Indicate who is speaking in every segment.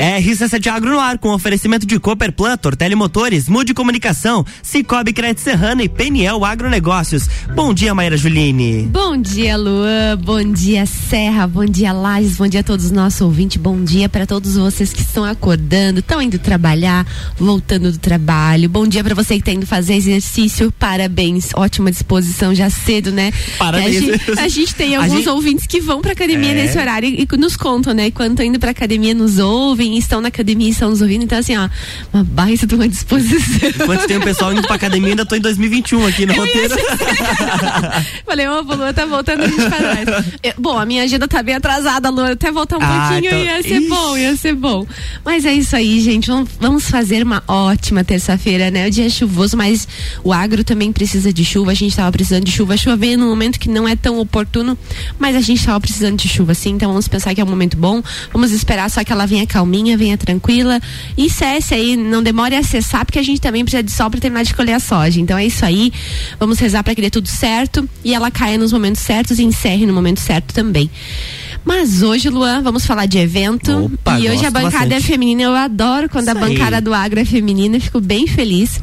Speaker 1: RC7 Agro no ar com oferecimento de Cooperplan, Tortelli Motores, Mude Comunicação, Cicobi Crédito Serrana e Peniel Agronegócios. Bom dia, Maíra Juline.
Speaker 2: Bom dia, Luan. Bom dia, Serra. Bom dia, Lages. Bom dia a todos os nossos ouvintes. Bom dia para todos vocês que estão acordando, estão indo trabalhar, voltando do trabalho. Bom dia para você que está indo fazer exercício. Parabéns. Ótima disposição já cedo, né?
Speaker 1: Parabéns.
Speaker 2: A gente, a gente tem alguns gente... ouvintes que vão pra academia é. nesse horário e, e nos contam, né? Quando estão indo pra academia, nos ouvem, estão na academia e estão nos ouvindo. Então, assim, ó, uma baita de uma disposição.
Speaker 1: Enquanto tem o pessoal indo pra academia, ainda tô em 2021 aqui no roteiro.
Speaker 2: Falei, ô, oh, Lua tá voltando a gente pra trás. Eu, bom, a minha agenda tá bem atrasada, Lua. Até voltar um ah, pouquinho então... ia ser Ixi. bom, ia ser bom. Mas é isso aí, gente. Vamos fazer uma ótima terça-feira, né? O dia é chuvoso, mas o agro também precisa de chuva. A gente tava precisando de chuva. A chuva veio num momento que não é tão oportuno, mas a gente tava precisando de chuva, sim. Então vamos pensar que é um momento bom. Vamos esperar só que ela venha calminha, venha tranquila e cesse aí, não demore a cessar, porque a gente também precisa de sol para terminar de colher a soja. Então é isso aí. Vamos rezar para que dê tudo certo e ela caia nos momentos certos e encerre no momento certo também. Mas hoje, Luan, vamos falar de evento. Opa, e hoje a bancada é bastante. é feminina. Eu adoro quando Isso a bancada aí. do agro é feminina. Fico bem feliz.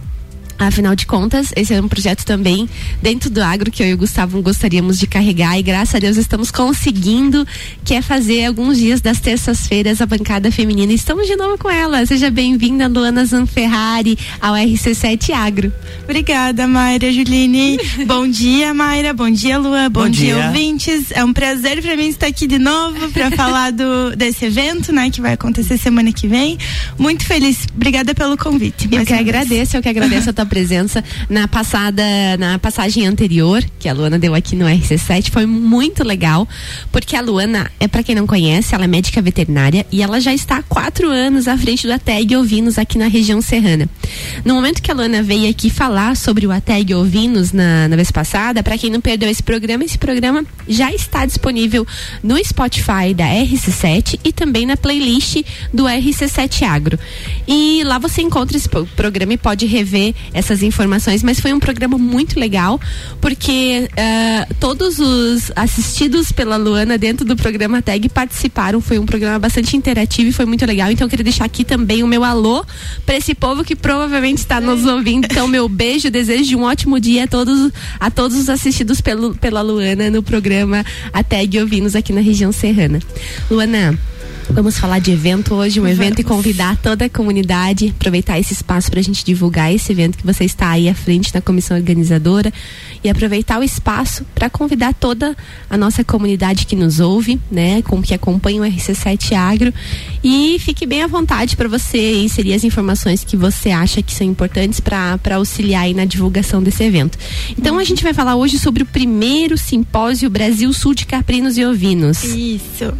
Speaker 2: Afinal de contas, esse é um projeto também dentro do agro que eu e o Gustavo gostaríamos de carregar e graças a Deus estamos conseguindo, que é fazer alguns dias das terças-feiras a bancada feminina. Estamos de novo com ela. Seja bem-vinda, Luana Zanferrari, ao RC7 Agro.
Speaker 3: Obrigada, Mayra Juline. bom dia, Mayra. Bom dia, Luan. Bom, bom dia. dia, ouvintes. É um prazer para mim estar aqui de novo para falar do, desse evento, né, que vai acontecer semana que vem. Muito feliz. Obrigada pelo convite.
Speaker 2: Eu que agradeço, eu que agradeço a tua presença na passada, na passagem anterior, que a Luana deu aqui no RC7, foi muito legal, porque a Luana, é para quem não conhece, ela é médica veterinária e ela já está há quatro anos à frente do ATEG Ovinos aqui na região serrana. No momento que a Luana veio aqui falar sobre o ATEG Ovinos na, na vez passada, para quem não perdeu esse programa, esse programa já está disponível no Spotify da RC7 e também na playlist do RC7 Agro. E lá você encontra esse programa e pode rever essas informações, mas foi um programa muito legal, porque uh, todos os assistidos pela Luana dentro do programa Tag participaram. Foi um programa bastante interativo e foi muito legal. Então eu queria deixar aqui também o meu alô para esse povo que provavelmente está nos ouvindo. Então, meu beijo, desejo de um ótimo dia a todos, a todos os assistidos pelo, pela Luana no programa A Tag Ouvinos aqui na região serrana. Luana. Vamos falar de evento hoje, um Vamos. evento e convidar toda a comunidade, aproveitar esse espaço para a gente divulgar esse evento que você está aí à frente na comissão organizadora e aproveitar o espaço para convidar toda a nossa comunidade que nos ouve, né, com que acompanha o RC7 Agro e fique bem à vontade para você inserir as informações que você acha que são importantes para auxiliar aí na divulgação desse evento. Então a gente vai falar hoje sobre o primeiro simpósio Brasil Sul de Caprinos e Ovinos.
Speaker 3: Isso.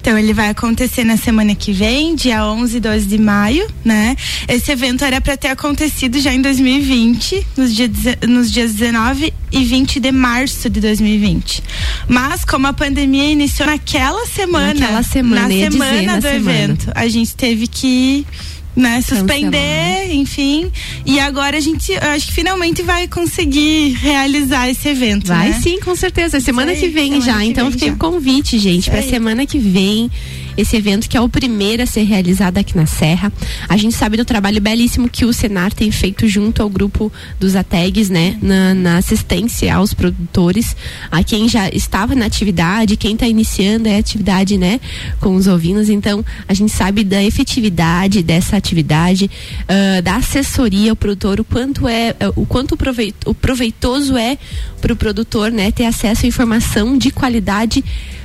Speaker 3: Então ele vai acontecer na semana que vem, dia 11 e 12 de maio, né? Esse evento era para ter acontecido já em 2020, nos, dia, nos dias 19 e 20 de março de 2020. Mas como a pandemia iniciou naquela semana,
Speaker 2: naquela semana
Speaker 3: na semana do semana. evento, a gente teve que né, suspender, enfim. E agora a gente, acho que finalmente vai conseguir realizar esse evento.
Speaker 2: Vai
Speaker 3: né?
Speaker 2: sim, com certeza. Semana aí, que vem semana já. Que então fiquei o convite, gente, para semana que vem esse evento que é o primeiro a ser realizado aqui na Serra. A gente sabe do trabalho belíssimo que o Senar tem feito junto ao grupo dos ATEGs, né, na, na assistência aos produtores, a quem já estava na atividade, quem está iniciando a atividade, né, com os ovinos. Então, a gente sabe da efetividade dessa atividade, uh, da assessoria ao produtor, o quanto é, uh, o quanto proveitoso é para o produtor, né, ter acesso a informação de qualidade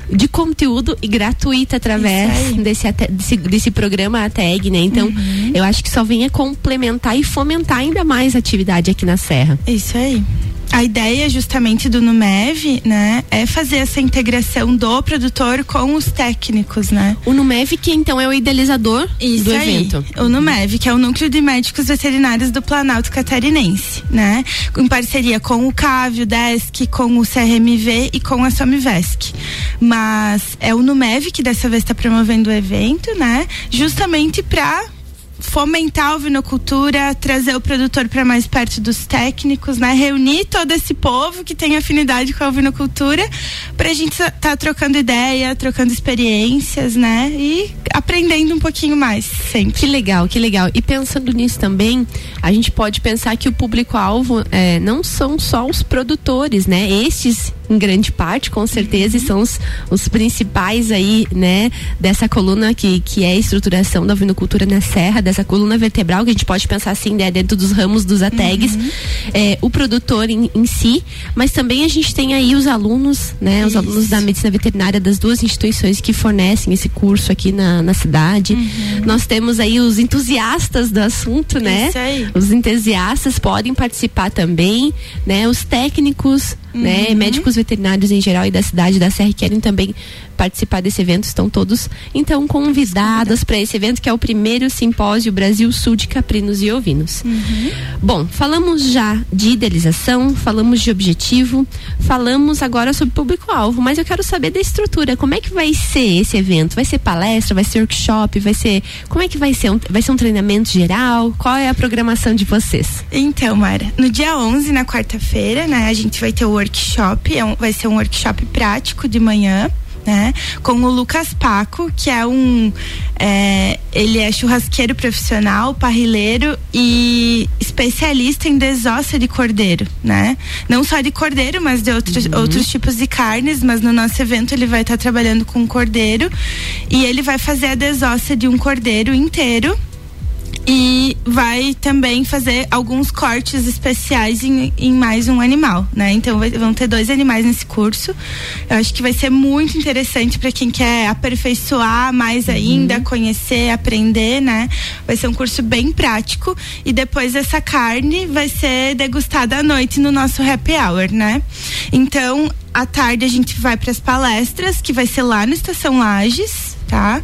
Speaker 2: de conteúdo e gratuita através desse, desse, desse programa ATEG, né? Então, uhum. eu acho que só venha complementar e fomentar ainda mais a atividade aqui na Serra.
Speaker 3: Isso aí a ideia justamente do Numev, né, é fazer essa integração do produtor com os técnicos, né?
Speaker 2: O Numev que então é o idealizador Isso do aí, evento.
Speaker 3: O Numev, que é o Núcleo de Médicos Veterinários do Planalto Catarinense, né? Em parceria com o CAV, o DESC, com o CRMV e com a Somivesc. Mas é o Numev que dessa vez está promovendo o evento, né? Justamente para fomentar a ovinocultura, trazer o produtor para mais perto dos técnicos, né? Reunir todo esse povo que tem afinidade com a ovinocultura para a gente estar tá trocando ideia, trocando experiências, né? E aprendendo um pouquinho mais sempre.
Speaker 2: Que legal, que legal. E pensando nisso também, a gente pode pensar que o público-alvo é, não são só os produtores, né? Estes em grande parte, com certeza, e são os, os principais aí, né, dessa coluna que, que é a estruturação da vinocultura na serra, dessa coluna vertebral, que a gente pode pensar assim, né, dentro dos ramos dos ATEGs, uhum. é, o produtor em, em, si, mas também a gente tem aí os alunos, né, os alunos da medicina veterinária das duas instituições que fornecem esse curso aqui na, na cidade. Uhum. Nós temos aí os entusiastas do assunto, né?
Speaker 3: Isso.
Speaker 2: Os entusiastas podem participar também, né? Os técnicos, né? Uhum. Médicos veterinários em geral e da cidade da Serra querem também participar desse evento, estão todos então convidados para esse evento que é o primeiro simpósio Brasil Sul de Caprinos e Ovinos. Uhum. Bom, falamos já de idealização, falamos de objetivo, falamos agora sobre público-alvo, mas eu quero saber da estrutura, como é que vai ser esse evento? Vai ser palestra, vai ser workshop, vai ser, como é que vai ser? Um, vai ser um treinamento geral? Qual é a programação de vocês?
Speaker 3: Então, Mara, no dia 11, na quarta-feira, né, a gente vai ter o workshop, é um, vai ser um workshop prático de manhã né? Com o Lucas Paco, que é um. É, ele é churrasqueiro profissional, parrileiro e especialista em desossa de cordeiro, né? Não só de cordeiro, mas de outros, uhum. outros tipos de carnes, mas no nosso evento ele vai estar tá trabalhando com cordeiro e ele vai fazer a desossa de um cordeiro inteiro e vai também fazer alguns cortes especiais em, em mais um animal, né? Então vai, vão ter dois animais nesse curso. Eu acho que vai ser muito interessante para quem quer aperfeiçoar mais ainda, uhum. conhecer, aprender, né? Vai ser um curso bem prático e depois essa carne vai ser degustada à noite no nosso happy hour, né? Então à tarde a gente vai para as palestras que vai ser lá na Estação Lages, tá?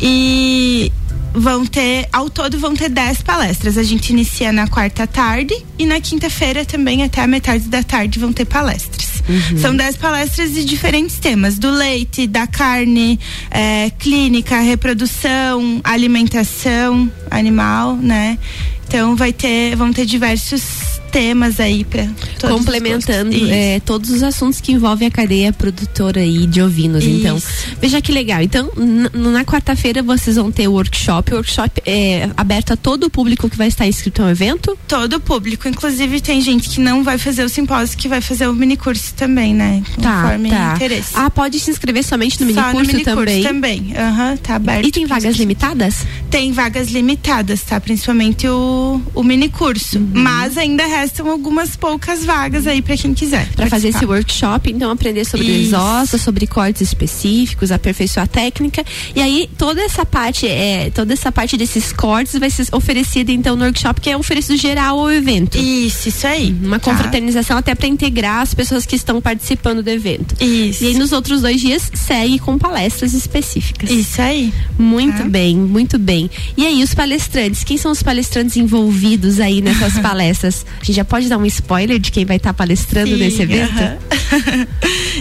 Speaker 3: E vão ter, ao todo vão ter 10 palestras. A gente inicia na quarta tarde e na quinta-feira também até a metade da tarde vão ter palestras. Uhum. São 10 palestras de diferentes temas, do leite, da carne, é, clínica, reprodução, alimentação animal, né? Então vai ter, vão ter diversos temas aí para
Speaker 2: complementando os é, todos os assuntos que envolvem a cadeia produtora aí de ovinos. Então, Isso. Então, veja que legal. Então, na quarta-feira vocês vão ter o workshop. O workshop é aberto a todo o público que vai estar inscrito no evento?
Speaker 3: Todo o público. Inclusive, tem gente que não vai fazer o simpósio que vai fazer o mini curso também, né?
Speaker 2: Tá, Conforme tá. interesse. Ah, pode se inscrever somente no mini Só curso no também?
Speaker 3: Também. Uhum, tá aberto.
Speaker 2: E tem vagas limitadas?
Speaker 3: Tem vagas limitadas, tá? Principalmente o, o mini curso. Uhum. Mas ainda resta restam algumas poucas vagas aí para quem quiser.
Speaker 2: Para fazer esse workshop, então aprender sobre desossa, sobre cortes específicos, aperfeiçoar a técnica. E aí toda essa parte, é, toda essa parte desses cortes vai ser oferecida então no workshop que é oferecido geral ao evento.
Speaker 3: Isso, isso aí.
Speaker 2: Uma tá. confraternização até para integrar as pessoas que estão participando do evento.
Speaker 3: Isso.
Speaker 2: E aí nos outros dois dias segue com palestras específicas.
Speaker 3: Isso aí.
Speaker 2: Muito tá. bem, muito bem. E aí os palestrantes, quem são os palestrantes envolvidos aí nessas palestras? A gente já pode dar um spoiler de quem vai estar tá palestrando Sim, nesse evento? Uh
Speaker 3: -huh.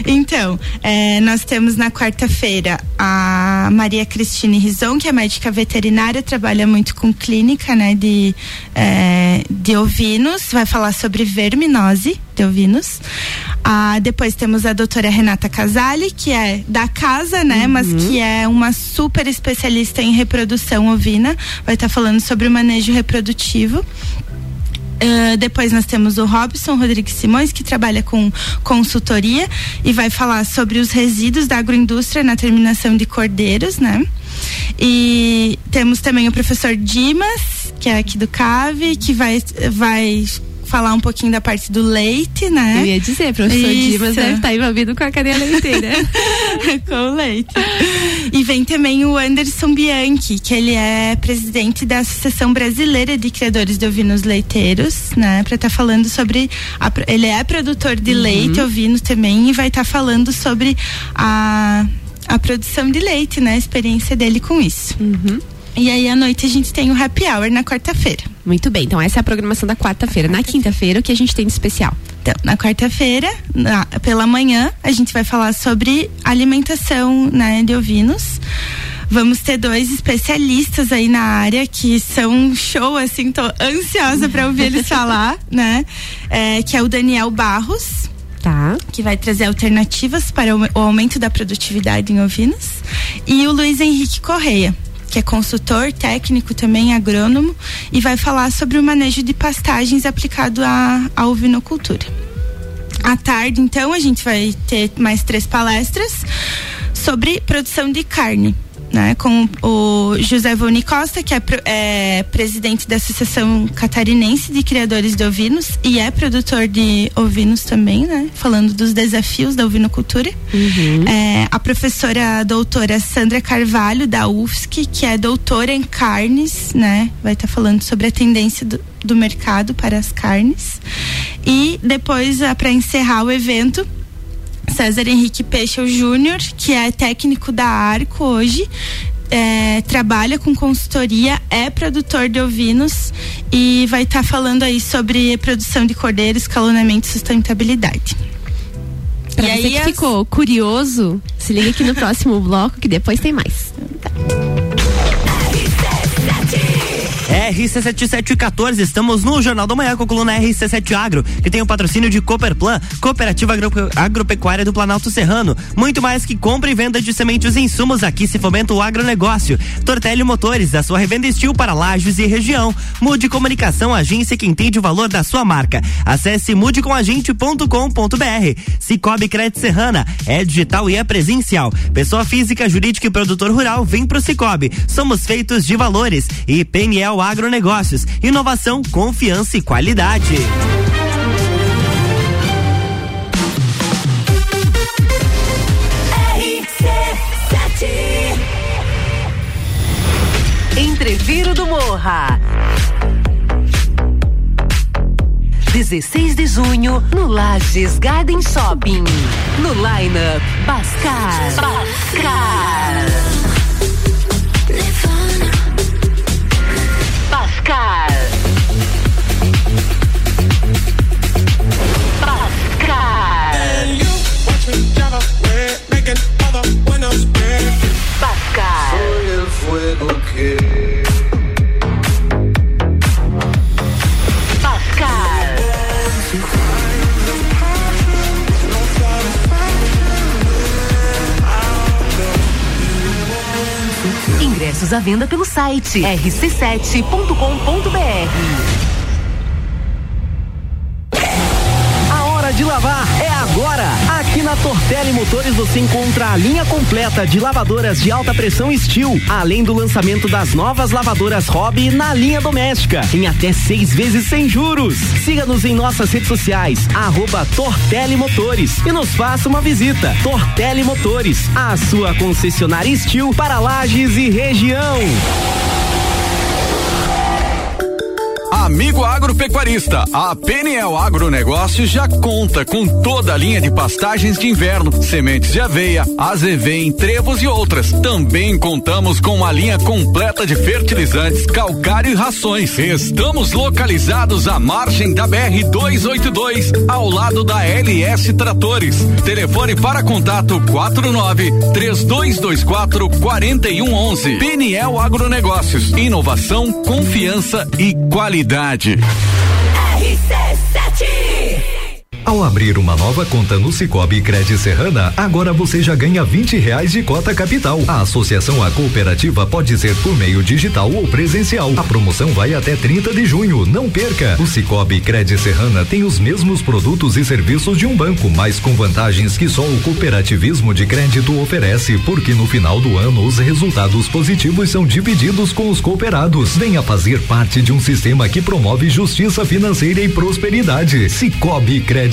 Speaker 3: então, é, nós temos na quarta-feira a Maria Cristine Rison, que é médica veterinária, trabalha muito com clínica, né, de, é, de ovinos, vai falar sobre verminose de ovinos. Ah, depois temos a doutora Renata Casali, que é da casa, né? Uhum. Mas que é uma super especialista em reprodução ovina. Vai estar tá falando sobre o manejo reprodutivo. Uh, depois nós temos o Robson Rodrigues Simões, que trabalha com consultoria e vai falar sobre os resíduos da agroindústria na terminação de cordeiros, né? E temos também o professor Dimas, que é aqui do CAVE, que vai, vai falar um pouquinho da parte do leite, né?
Speaker 2: Eu ia dizer, professor Isso. Dimas deve estar envolvido com a cadeia leiteira.
Speaker 3: com o leite. E vem também o Anderson Bianchi, que ele é presidente da Associação Brasileira de Criadores de Ovinos Leiteiros, né? Para estar tá falando sobre. A, ele é produtor de uhum. leite ovino também e vai estar tá falando sobre a, a produção de leite, né? A experiência dele com isso.
Speaker 2: Uhum.
Speaker 3: E aí à noite a gente tem o happy hour na quarta-feira.
Speaker 2: Muito bem, então essa é a programação da quarta-feira. Na quinta-feira, o que a gente tem de especial?
Speaker 3: Então, na quarta-feira, pela manhã, a gente vai falar sobre alimentação né, de ovinos. vamos ter dois especialistas aí na área que são um show, assim, tô ansiosa para ouvir eles falar, né? É, que é o Daniel Barros.
Speaker 2: Tá.
Speaker 3: Que vai trazer alternativas para o, o aumento da produtividade em ovinos. E o Luiz Henrique Correia, que é consultor técnico também, agrônomo, e vai falar sobre o manejo de pastagens aplicado à, à ovinocultura. À tarde, então, a gente vai ter mais três palestras sobre produção de carne né, com o José Voni Costa, que é, é, presidente da Associação Catarinense de Criadores de Ovinos e é produtor de ovinos também, né, falando dos desafios da ovinocultura. Uhum. É, a professora doutora Sandra Carvalho, da UFSC, que é doutora em carnes, né, vai estar tá falando sobre a tendência do, do mercado para as carnes. E depois, para encerrar o evento, César Henrique Peixe Júnior, que é técnico da Arco hoje, é, trabalha com consultoria, é produtor de ovinos e vai estar tá falando aí sobre produção de cordeiros, escalonamento e sustentabilidade.
Speaker 2: Pra e você que as... ficou curioso, se liga aqui no próximo bloco que depois tem mais.
Speaker 1: RC7714, estamos no Jornal da Manhã com a coluna RC7 Agro, que tem o patrocínio de Cooperplan, Cooperativa Agropecuária do Planalto Serrano. Muito mais que compra e venda de sementes e insumos, aqui se fomenta o agronegócio. Tortelli Motores, a sua revenda estil para lajes e região. Mude Comunicação, agência que entende o valor da sua marca. Acesse mudecomagente.com.br. Cicobi Crédito Serrana, é digital e é presencial. Pessoa física, jurídica e produtor rural, vem pro Cicobi. Somos feitos de valores. E PNL Agronegócios. Inovação, confiança e qualidade.
Speaker 4: Entreviro do Morra. 16 de junho, no Lages Garden Shopping. No Lineup, Bascar. Bascar. Ingressos à venda pelo site rc7.com.br.
Speaker 1: Na Tortelli Motores você encontra a linha completa de lavadoras de alta pressão Steel, além do lançamento das novas lavadoras Hobby na linha doméstica, em até seis vezes sem juros. Siga-nos em nossas redes sociais, arroba Tortelli Motores e nos faça uma visita. Tortelli Motores, a sua concessionária Steel para lajes e região.
Speaker 5: Amigo agropecuarista, a PNL Agronegócios já conta com toda a linha de pastagens de inverno, sementes de aveia, azevém, trevos e outras. Também contamos com uma linha completa de fertilizantes, calcário e rações. Estamos localizados à margem da BR 282, ao lado da LS Tratores. Telefone para contato 49 3224 4111. PNL Agronegócios, inovação, confiança e qualidade cidade.
Speaker 6: RC7 ao abrir uma nova conta no Cicobi Cred Serrana, agora você já ganha 20 reais de cota capital. A associação à cooperativa pode ser por meio digital ou presencial. A promoção vai até 30 de junho. Não perca! O Cicobi Cred Serrana tem os mesmos produtos e serviços de um banco, mas com vantagens que só o cooperativismo de crédito oferece, porque no final do ano os resultados positivos são divididos com os cooperados. Venha fazer parte de um sistema que promove justiça financeira e prosperidade. Cicobi Cred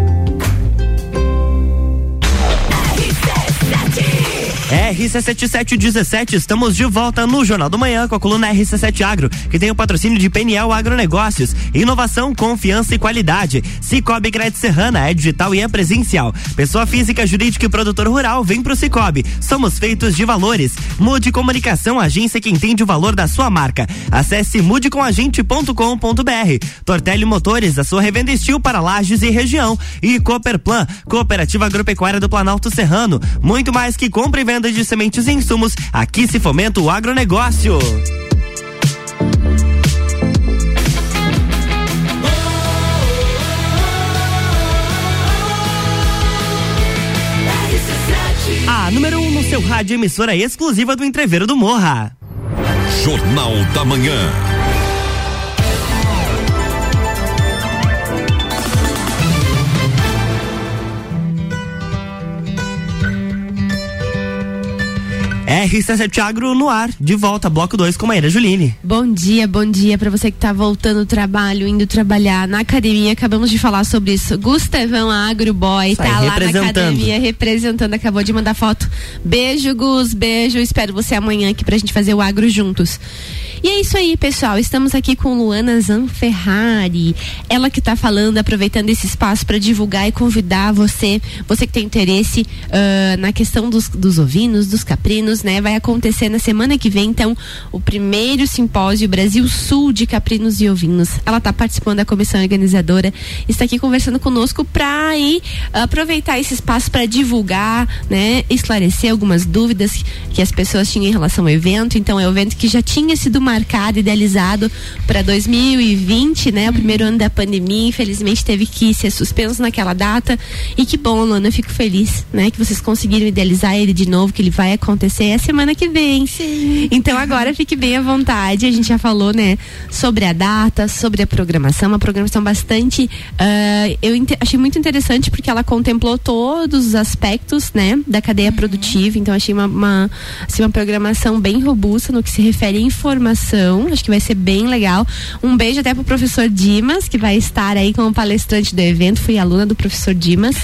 Speaker 1: RC7717, estamos de volta no Jornal do Manhã com a coluna RC7 Agro, que tem o patrocínio de Peniel Agronegócios, inovação, confiança e qualidade. Cicobi Crédito Serrana é digital e é presencial. Pessoa física, jurídica e produtor rural, vem pro Cicobi. Somos feitos de valores. Mude Comunicação, agência que entende o valor da sua marca. Acesse mudecomagente.com.br. Tortelli Motores, a sua revenda estil para lajes e região. E Cooperplan, Cooperativa Agropecuária do Planalto Serrano. Muito mais que compra e venda de sementes e insumos, aqui se fomenta o agronegócio. A número 1 um no seu rádio emissora exclusiva do Entreveiro do Morra.
Speaker 7: Jornal da Manhã.
Speaker 1: RC7 Agro no ar, de volta, bloco 2 com Maíra Juline.
Speaker 2: Bom dia, bom dia para você que tá voltando do trabalho, indo trabalhar na academia. Acabamos de falar sobre isso. Gustavão Agroboy tá lá na academia representando, acabou de mandar foto. Beijo, Gus, beijo. Espero você amanhã aqui pra gente fazer o agro juntos. E é isso aí, pessoal. Estamos aqui com Luana Zanferrari. Ela que está falando, aproveitando esse espaço para divulgar e convidar você, você que tem interesse uh, na questão dos, dos ovinos, dos caprinos, né? Vai acontecer na semana que vem, então, o primeiro simpósio Brasil Sul de Caprinos e Ovinos. Ela está participando da comissão organizadora, está aqui conversando conosco para aproveitar esse espaço para divulgar, né? Esclarecer algumas dúvidas que as pessoas tinham em relação ao evento. Então, é um evento que já tinha sido uma marcado, idealizado para 2020, né? O primeiro ano da pandemia, infelizmente teve que ser suspenso naquela data. E que bom, Luana, eu fico feliz, né? Que vocês conseguiram idealizar ele de novo, que ele vai acontecer a semana que vem.
Speaker 3: Sim.
Speaker 2: Então agora fique bem à vontade. A gente já falou, né? Sobre a data, sobre a programação, uma programação bastante. Uh, eu achei muito interessante porque ela contemplou todos os aspectos, né? Da cadeia uhum. produtiva. Então achei uma, uma, assim, uma programação bem robusta no que se refere à acho que vai ser bem legal. Um beijo até pro professor Dimas, que vai estar aí como palestrante do evento. Fui aluna do professor Dimas.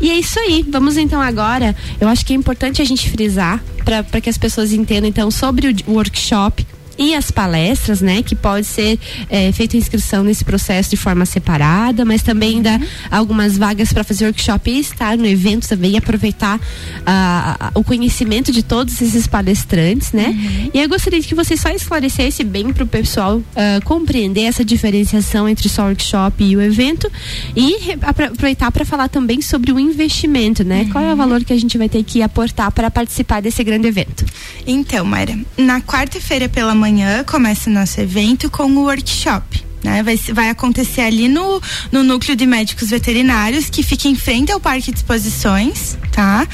Speaker 2: E é isso aí. Vamos então agora. Eu acho que é importante a gente frisar para que as pessoas entendam então sobre o workshop e as palestras, né, que pode ser é, feita inscrição nesse processo de forma separada, mas também dá algumas vagas para fazer workshop e estar no evento também, aproveitar uh, o conhecimento de todos esses palestrantes, né? Uhum. E eu gostaria que você só esclarecesse bem para o pessoal uh, compreender essa diferenciação entre o workshop e o evento e aproveitar para falar também sobre o investimento, né? Uhum. Qual é o valor que a gente vai ter que aportar para participar desse grande evento?
Speaker 3: Então, Mayra, na quarta-feira pela manhã amanhã começa o nosso evento com o workshop. Né? Vai, vai acontecer ali no, no núcleo de médicos veterinários que fica em frente ao parque de exposições, tá?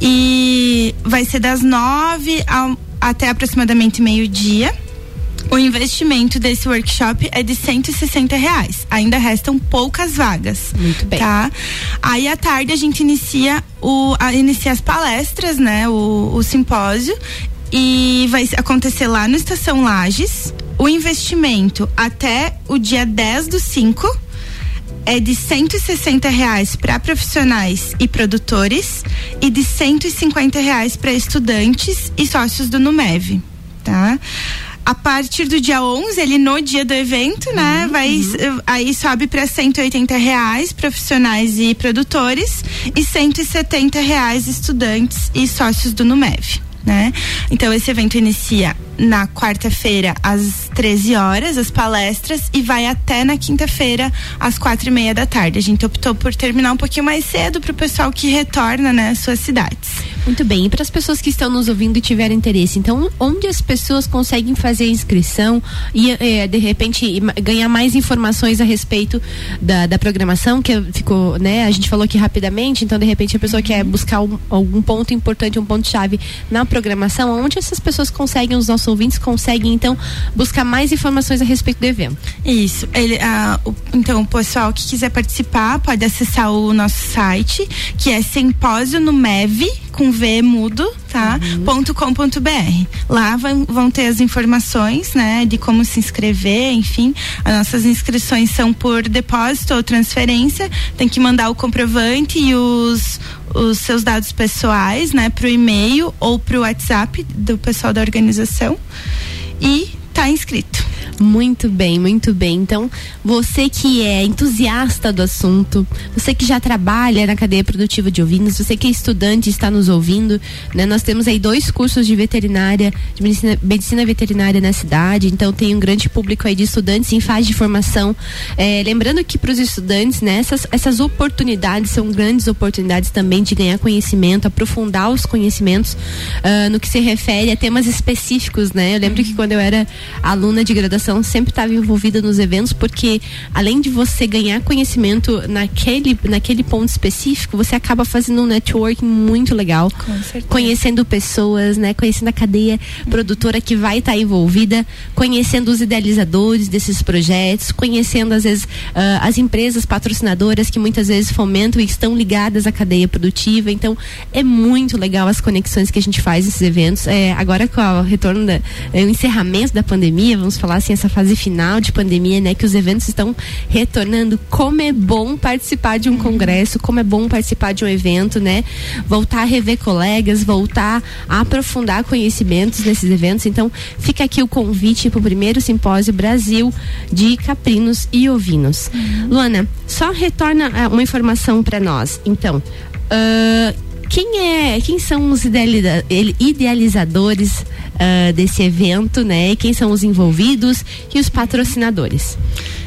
Speaker 3: E vai ser das nove ao, até aproximadamente meio-dia. O investimento desse workshop é de 160 reais. Ainda restam poucas vagas.
Speaker 2: Muito bem.
Speaker 3: Tá? Aí à tarde a gente inicia o a, inicia as palestras, né? O, o simpósio e vai acontecer lá no Estação Lages. O investimento até o dia 10 do 5 é de 160 reais para profissionais e produtores e de 150 reais para estudantes e sócios do Numev, tá? A partir do dia 11, ele no dia do evento, né, uhum, vai uhum. aí sobe para 180 reais profissionais e produtores e 170 reais estudantes e sócios do Numev né? Então esse evento inicia na quarta-feira às 13 horas as palestras e vai até na quinta-feira às quatro e meia da tarde. A gente optou por terminar um pouquinho mais cedo para o pessoal que retorna né às suas cidades.
Speaker 2: Muito bem. E para as pessoas que estão nos ouvindo e tiverem interesse, então onde as pessoas conseguem fazer a inscrição e eh, de repente ganhar mais informações a respeito da, da programação que ficou, né? A gente falou aqui rapidamente. Então de repente a pessoa quer buscar um, algum ponto importante, um ponto chave na programação, onde essas pessoas conseguem os nossos nossos ouvintes conseguem então buscar mais informações a respeito do evento.
Speaker 3: Isso. Ele, ah, o, então, o pessoal que quiser participar pode acessar o nosso site, que é simpósio no MEV, com V mudo, tá? Uhum. Ponto .com.br. Lá vão, vão ter as informações, né, de como se inscrever, enfim. As nossas inscrições são por depósito ou transferência. Tem que mandar o comprovante e os os seus dados pessoais, né, pro e-mail ou pro WhatsApp do pessoal da organização e tá inscrito.
Speaker 2: Muito bem, muito bem. Então, você que é entusiasta do assunto, você que já trabalha na cadeia produtiva de ovinos, você que é estudante e está nos ouvindo, né? Nós temos aí dois cursos de veterinária, de medicina, medicina veterinária na cidade, então tem um grande público aí de estudantes em fase de formação. É, lembrando que para os estudantes, né, essas, essas oportunidades são grandes oportunidades também de ganhar conhecimento, aprofundar os conhecimentos ah, no que se refere a temas específicos, né? Eu lembro que quando eu era aluna de graduação sempre estava envolvida nos eventos porque além de você ganhar conhecimento naquele naquele ponto específico, você acaba fazendo um networking muito legal, conhecendo pessoas, né, conhecendo a cadeia produtora que vai estar envolvida, conhecendo os idealizadores desses projetos, conhecendo às vezes ah, as empresas patrocinadoras que muitas vezes fomentam e estão ligadas à cadeia produtiva. Então é muito legal as conexões que a gente faz nesses eventos. É, agora com o retorno da, é, o encerramento da pandemia, vamos falar assim essa fase final de pandemia, né, que os eventos estão retornando. Como é bom participar de um congresso, como é bom participar de um evento, né? Voltar a rever colegas, voltar a aprofundar conhecimentos nesses eventos. Então, fica aqui o convite para o primeiro simpósio Brasil de caprinos e ovinos. Luana, só retorna ah, uma informação para nós. Então, ah, quem é, quem são os idealizadores ah, desse evento, né? Quem são os envolvidos e os patrocinadores?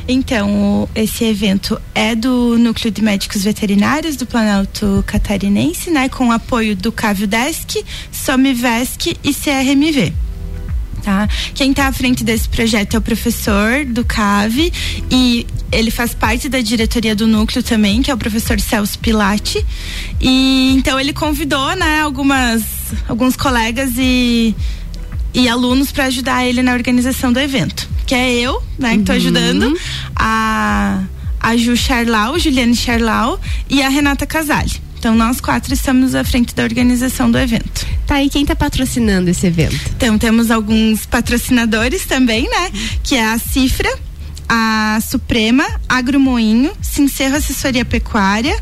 Speaker 3: Então, esse evento é do Núcleo de Médicos Veterinários do Planalto Catarinense, né? Com apoio do Cávio Desk, Somivesc e CRMV. Tá? Quem está à frente desse projeto é o professor do CAVE e ele faz parte da diretoria do núcleo também, que é o professor Celso Pilati. E então ele convidou, né, algumas alguns colegas e e alunos para ajudar ele na organização do evento. Que é eu, né, que tô ajudando, a, a Ju Charlau, Juliane Charlau e a Renata Casale. Então nós quatro estamos à frente da organização do evento.
Speaker 2: Tá, e quem tá patrocinando esse evento?
Speaker 3: Então temos alguns patrocinadores também, né? Que é a Cifra, a Suprema, Agromoinho, Sincerro Assessoria Pecuária,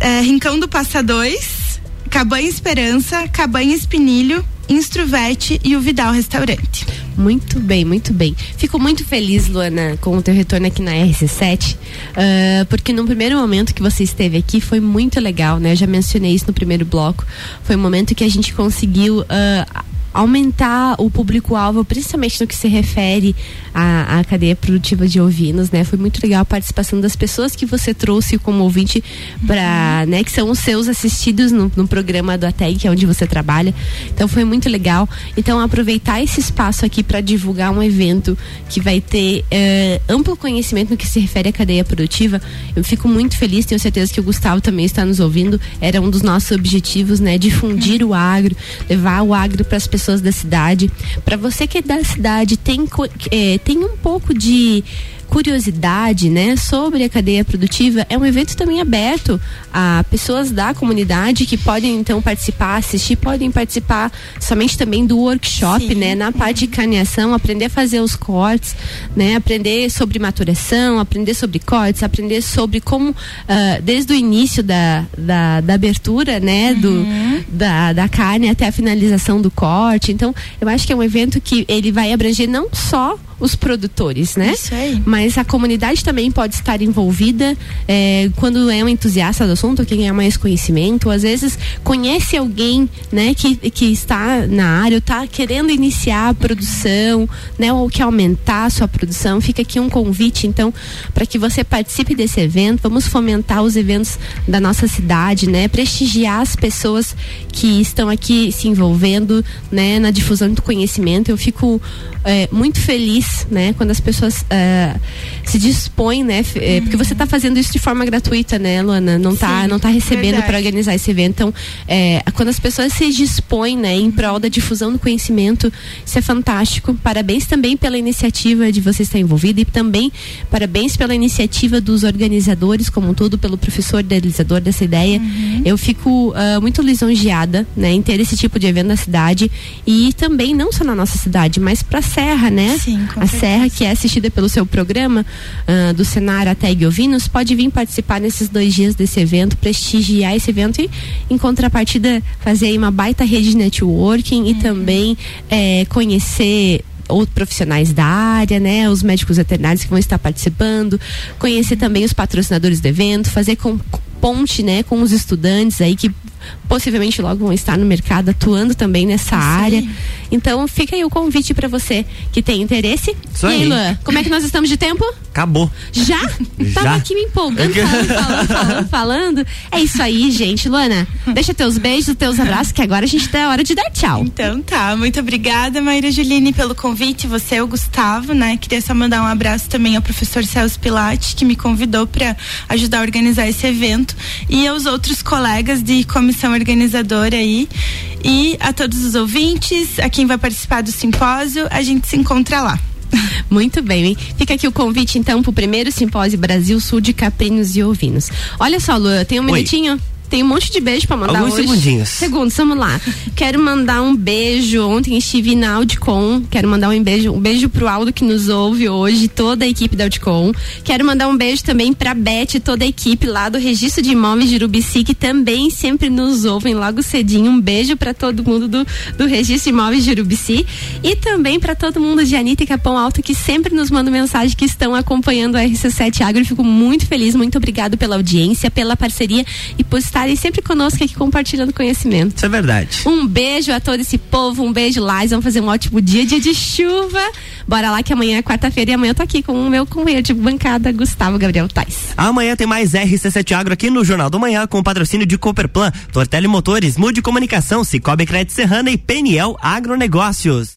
Speaker 3: é, Rincão do Passa 2, Cabanha Esperança, Cabanha Espinilho, Instruvete e o Vidal Restaurante.
Speaker 2: Muito bem, muito bem. Fico muito feliz, Luana, com o teu retorno aqui na RC7, ah, porque no primeiro momento que você esteve aqui foi muito legal, né? Eu já mencionei isso no primeiro bloco. Foi um momento que a gente conseguiu ah, aumentar o público-alvo, principalmente no que se refere à, à cadeia produtiva de ovinos, né? Foi muito legal a participação das pessoas que você trouxe como ouvinte para, né, que são os seus assistidos no, no programa do ATEG, que é onde você trabalha. Então foi muito legal. Então aproveitar esse espaço aqui para divulgar um evento que vai ter eh, amplo conhecimento no que se refere à cadeia produtiva. Eu fico muito feliz, tenho certeza que o Gustavo também está nos ouvindo. Era um dos nossos objetivos, né? Difundir o agro, levar o agro para as pessoas da cidade. Para você que é da cidade, tem, eh, tem um pouco de curiosidade, né, sobre a cadeia produtiva, é um evento também aberto a pessoas da comunidade que podem então participar, assistir, podem participar somente também do workshop,
Speaker 3: Sim.
Speaker 2: né, na parte de carneação, aprender a fazer os cortes, né, aprender sobre maturação, aprender sobre cortes, aprender sobre como ah, desde o início da, da, da abertura, né, do, da, da carne até a finalização do corte. Então, eu acho que é um evento que ele vai abranger não só os produtores, né?
Speaker 3: Isso aí.
Speaker 2: Mas a comunidade também pode estar envolvida é, quando é um entusiasta do assunto, quem é mais conhecimento, às vezes conhece alguém, né, que, que está na área, está querendo iniciar a produção, né, ou quer aumentar a sua produção. Fica aqui um convite, então, para que você participe desse evento. Vamos fomentar os eventos da nossa cidade, né, prestigiar as pessoas que estão aqui se envolvendo, né, na difusão do conhecimento. Eu fico é, muito feliz, né, quando as pessoas é, se dispõem, né, é, porque você está fazendo isso de forma gratuita, né, Luana? Não tá,
Speaker 3: Sim,
Speaker 2: não tá recebendo para organizar esse evento. Então, é, quando as pessoas se dispõem, né, em prol da difusão do conhecimento, isso é fantástico. Parabéns também pela iniciativa de você estar envolvido e também parabéns pela iniciativa dos organizadores, como um todo, pelo professor idealizador dessa ideia. Eu fico ah, muito lisonjeada, né, em ter esse tipo de evento na cidade e também não só na nossa cidade, mas para Serra, né?
Speaker 3: Sim,
Speaker 2: a Serra, que é assistida pelo seu programa ah, do Senar Ateg Ovinos, pode vir participar nesses dois dias desse evento, prestigiar esse evento e, em contrapartida, fazer aí uma baita rede de networking e também eh, conhecer outros profissionais da área, né? Os médicos veterinários que vão estar participando, conhecer também os patrocinadores do evento, fazer com ponte, né, com os estudantes aí que possivelmente logo vão estar no mercado atuando também nessa área. Então fica aí o convite para você que tem interesse.
Speaker 1: Isso
Speaker 2: e
Speaker 1: aí.
Speaker 2: Luan, como é que nós estamos de tempo?
Speaker 1: Acabou.
Speaker 2: Já? Tava
Speaker 1: Já.
Speaker 2: aqui me empolgando, falando, falando, falando, falando. É isso aí, gente. Luana, deixa teus beijos, teus abraços, que agora a gente tá hora de dar tchau.
Speaker 3: Então tá, muito obrigada, Maíra Juline, pelo convite. Você, o Gustavo, né? Queria só mandar um abraço também ao professor Celso Pilate, que me convidou para ajudar a organizar esse evento, e aos outros colegas de comissão organizadora aí. E a todos os ouvintes, a quem vai participar do simpósio, a gente se encontra lá.
Speaker 2: Muito bem, hein? Fica aqui o convite, então, pro primeiro simpósio Brasil Sul de Caprinos e Ovinos. Olha só, Lu, tem um
Speaker 1: Oi.
Speaker 2: minutinho? Tem um monte de beijo pra mandar
Speaker 1: Alguns
Speaker 2: hoje.
Speaker 1: segundinhos.
Speaker 2: Segundos, vamos lá. Quero mandar um beijo. Ontem estive na Audicom. Quero mandar um beijo, um beijo pro Aldo que nos ouve hoje, toda a equipe da Audicom. Quero mandar um beijo também pra Beth, toda a equipe lá do Registro de Imóveis de Urubici, que também sempre nos ouvem logo cedinho. Um beijo pra todo mundo do, do Registro de Imóveis de Urubici. E também pra todo mundo de Anitta e Capão Alto, que sempre nos manda mensagem que estão acompanhando o RC7 Agro. Eu Fico muito feliz, muito obrigado pela audiência, pela parceria e por estarem sempre conosco aqui compartilhando conhecimento.
Speaker 1: Isso é verdade.
Speaker 2: Um beijo a todo esse povo, um beijo, Lais. Vamos fazer um ótimo dia, dia de chuva. Bora lá que amanhã é quarta-feira e amanhã eu tô aqui com o meu companheiro de bancada, Gustavo Gabriel Tais.
Speaker 1: Amanhã tem mais RC7 Agro aqui no Jornal do Manhã com patrocínio de Cooperplan, Tortelli Motores, Mude Comunicação, Cicobi Crédito Serrana e Peniel Agronegócios.